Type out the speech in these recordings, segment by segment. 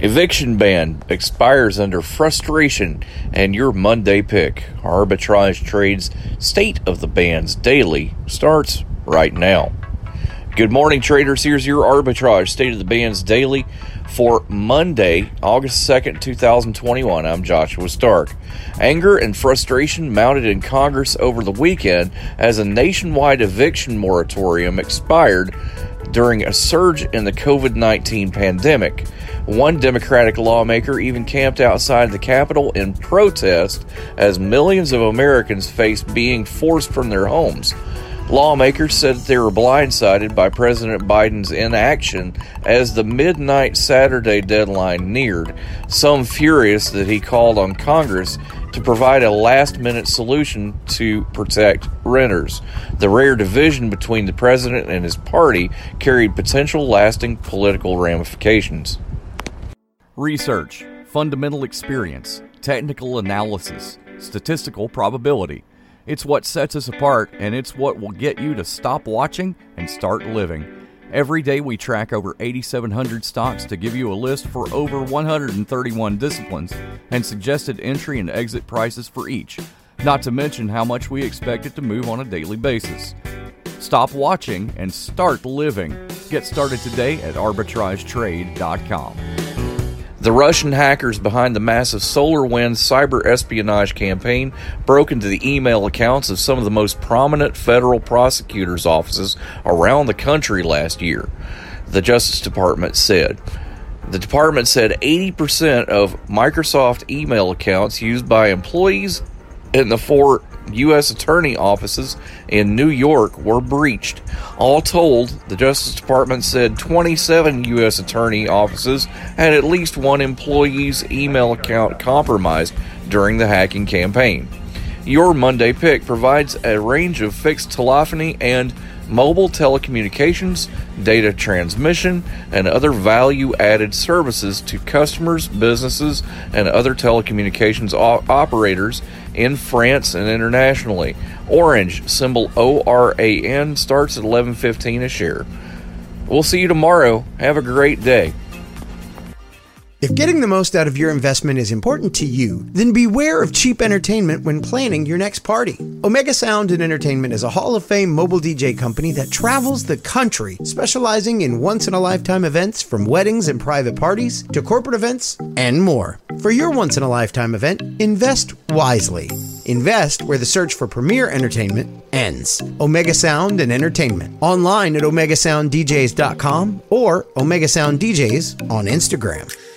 Eviction ban expires under frustration, and your Monday pick, Arbitrage Trades State of the Bands Daily, starts right now. Good morning, traders. Here's your Arbitrage State of the Bands Daily for Monday, August 2nd, 2021. I'm Joshua Stark. Anger and frustration mounted in Congress over the weekend as a nationwide eviction moratorium expired during a surge in the COVID 19 pandemic. One Democratic lawmaker even camped outside the Capitol in protest as millions of Americans faced being forced from their homes. Lawmakers said they were blindsided by President Biden's inaction as the midnight Saturday deadline neared, some furious that he called on Congress to provide a last minute solution to protect renters. The rare division between the president and his party carried potential lasting political ramifications. Research, fundamental experience, technical analysis, statistical probability. It's what sets us apart, and it's what will get you to stop watching and start living. Every day we track over 8,700 stocks to give you a list for over 131 disciplines and suggested entry and exit prices for each, not to mention how much we expect it to move on a daily basis. Stop watching and start living. Get started today at arbitragetrade.com. The Russian hackers behind the massive SolarWinds cyber espionage campaign broke into the email accounts of some of the most prominent federal prosecutors' offices around the country last year, the Justice Department said. The department said 80% of Microsoft email accounts used by employees in the four U.S. attorney offices in New York were breached. All told, the Justice Department said 27 U.S. attorney offices had at least one employee's email account compromised during the hacking campaign. Your Monday pick provides a range of fixed telephony and mobile telecommunications, data transmission, and other value added services to customers, businesses, and other telecommunications operators in France and internationally. Orange, symbol O R A N, starts at 11.15 a share. We'll see you tomorrow. Have a great day. If getting the most out of your investment is important to you, then beware of cheap entertainment when planning your next party. Omega Sound and Entertainment is a Hall of Fame mobile DJ company that travels the country, specializing in once in a lifetime events from weddings and private parties to corporate events and more. For your once in a lifetime event, invest wisely. Invest where the search for premier entertainment ends. Omega Sound and Entertainment. Online at OmegaSoundDJs.com or Omega Sound DJs on Instagram.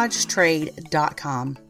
arbitragetrade.com.